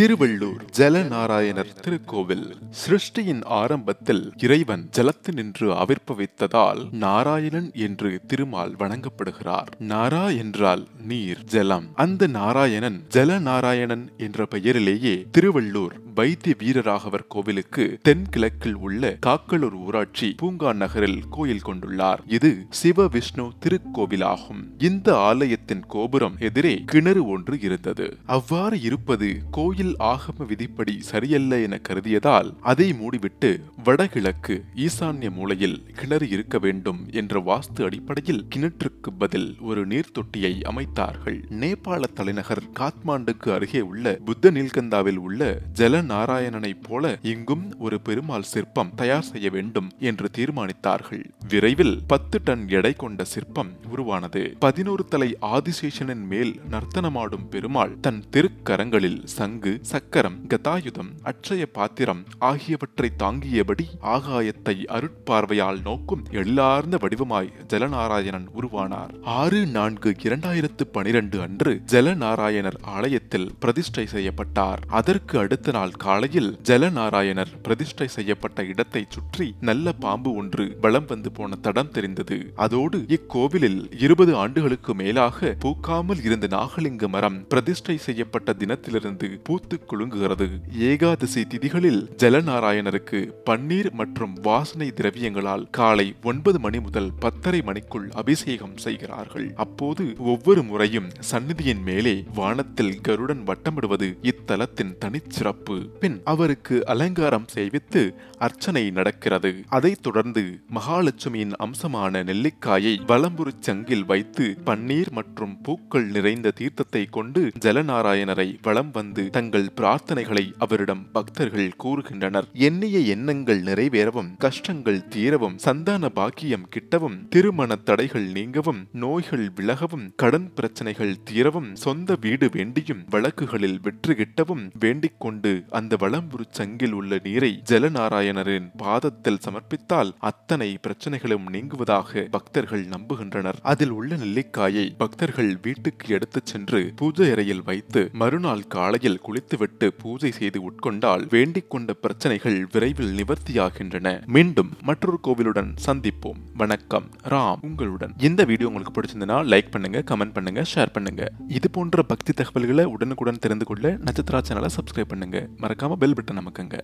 திருவள்ளூர் ஜலநாராயணர் திருக்கோவில் சிருஷ்டியின் ஆரம்பத்தில் இறைவன் ஜலத்து நின்று ஆவிர்ப்பவித்ததால் நாராயணன் என்று திருமால் வணங்கப்படுகிறார். நாரா என்றால் நீர் ஜலம். அந்த நாராயணன் ஜலநாராயணன் என்ற பெயரிலேயே திருவள்ளூர் வைத்திய வீரராகவர் கோவிலுக்கு தென்கிழக்கில் உள்ள காக்களூர் ஊராட்சி பூங்கா நகரில் கோயில் கொண்டுள்ளார். இது சிவ விஷ்ணு திருக்கோவிலாகும். இந்த ஆலயத்தின் கோபுரம் எதிரே கிணறு ஒன்று இருந்தது. அவ்வாறு இருப்பது கோயில் ஆகம விதிப்படி சரியல்ல என கருதியதால் அதை மூடிவிட்டு வடகிழக்கு ஈசான்ய மூலையில் கிணறு இருக்க வேண்டும் என்ற வாஸ்து அடிப்படையில் கிணற்றுக்கு பதில் ஒரு நீர்த்தொட்டியை அமைத்தார்கள். நேபாள தலைநகர் காத்மாண்டுக்கு அருகே உள்ள புத்த நீல்கந்தாவில் உள்ள ஜல நாராயணனைப் போல இங்கும் ஒரு பெருமாள் சிற்பம் தயார் செய்ய வேண்டும் என்று தீர்மானித்தார்கள். விரைவில் பத்து டன் எடை கொண்ட சிற்பம் உருவானது. பதினோரு தலை ஆதிசேஷனின் மேல் நர்த்தனமாடும் பெருமாள் தன் திருக்கரங்களில் சங்கு சக்கரம் கதாயுதம் அட்சய பாத்திரம் ஆகியவற்றை தாங்கியபடி ஆகாயத்தை அருட்பார்வையால் நோக்கும் எழிலார்ந்த வடிவமாய் ஜலநாராயணன் உருவானார். ஆறு நான்கு இரண்டாயிரத்து பனிரெண்டு அன்று ஜலநாராயணர் ஆலயத்தில் பிரதிஷ்டை செய்யப்பட்டார். அதற்கு அடுத்த நாள் காலையில் ஜலநாராயணர் பிரதிஷ்டை செய்யப்பட்ட இடத்தை சுற்றி நல்ல பாம்பு ஒன்று வலம் வந்து போன தடம் தெரிந்தது. அதோடு இக்கோவிலில் இருபது ஆண்டுகளுக்கு மேலாக பூக்காமல் இருந்த நாகலிங்க மரம் பிரதிஷ்டை செய்யப்பட்ட தினத்திலிருந்து பூத்து குலுங்குகிறது. ஏகாதசி திதிகளில் ஜலநாராயணருக்கு பன் தண்ணீர் மற்றும் வாசனை திரவியங்களால் காலை ஒன்பது மணி முதல் பத்தரை மணிக்குள் அபிஷேகம் செய்கிறார்கள். அப்போது ஒவ்வொரு முறையும் சந்நிதியின் மேலே வானத்தில் கருடன் வட்டமிடுவது இத்தலத்தின் தனிச்சிறப்பு. பின் அவருக்கு அலங்காரம் செய்வித்து அர்ச்சனை நடக்கிறது. அதைத் தொடர்ந்து மகாலட்சுமியின் அம்சமான நெல்லிக்காயை வலம்புரு சங்கில் வைத்து பன்னீர் மற்றும் பூக்கள் நிறைந்த தீர்த்தத்தை கொண்டு ஜலநாராயணரை வலம் வந்து தங்கள் பிரார்த்தனைகளை அவரிடம் பக்தர்கள் கூறுகின்றனர். எண்ணிய எண்ணங்கள் நிறைவேறவும் கஷ்டங்கள் தீரவும் சந்தான பாக்கியம் கிட்டவும் திருமண தடைகள் நீங்கவும் நோய்கள் விலகவும் கடன் பிரச்சனைகள் தீரவும் சொந்த வீடு வேண்டியும் வழக்குகளில் வெற்றி கிட்டவும் வேண்டிக் கொண்டு அந்த வளம்புரு சங்கில் உள்ள நீரை ஜலநாராயணரின் பாதத்தில் சமர்ப்பித்தால் அத்தனை பிரச்சனைகளும் நீங்குவதாக பக்தர்கள் நம்புகின்றனர். அதில் உள்ள நெல்லிக்காயை பக்தர்கள் வீட்டுக்கு எடுத்துச் சென்று பூஜை அறையில் வைத்து மறுநாள் காலையில் குளித்துவிட்டு பூஜை செய்து உட்கொண்டால் வேண்டிக் கொண்ட பிரச்சனைகள் விரைவில் நிவர் நிவர்த்தியாகின்றன மீண்டும் மற்றொரு கோவிலுடன் சந்திப்போம். வணக்கம். ராம் உங்களுடன். இந்த வீடியோ உங்களுக்கு பிடிச்சிருந்தனா லைக் பண்ணுங்க கமெண்ட் பண்ணுங்க ஷேர் பண்ணுங்க. இது போன்ற பக்தி தகவல்களை உடனுக்குடன் தெரிந்து கொள்ள நட்சத்திரா சேனலை சப்ஸ்கிரைப் பண்ணுங்க. மறக்காம பெல் பட்டன் நமக்குங்க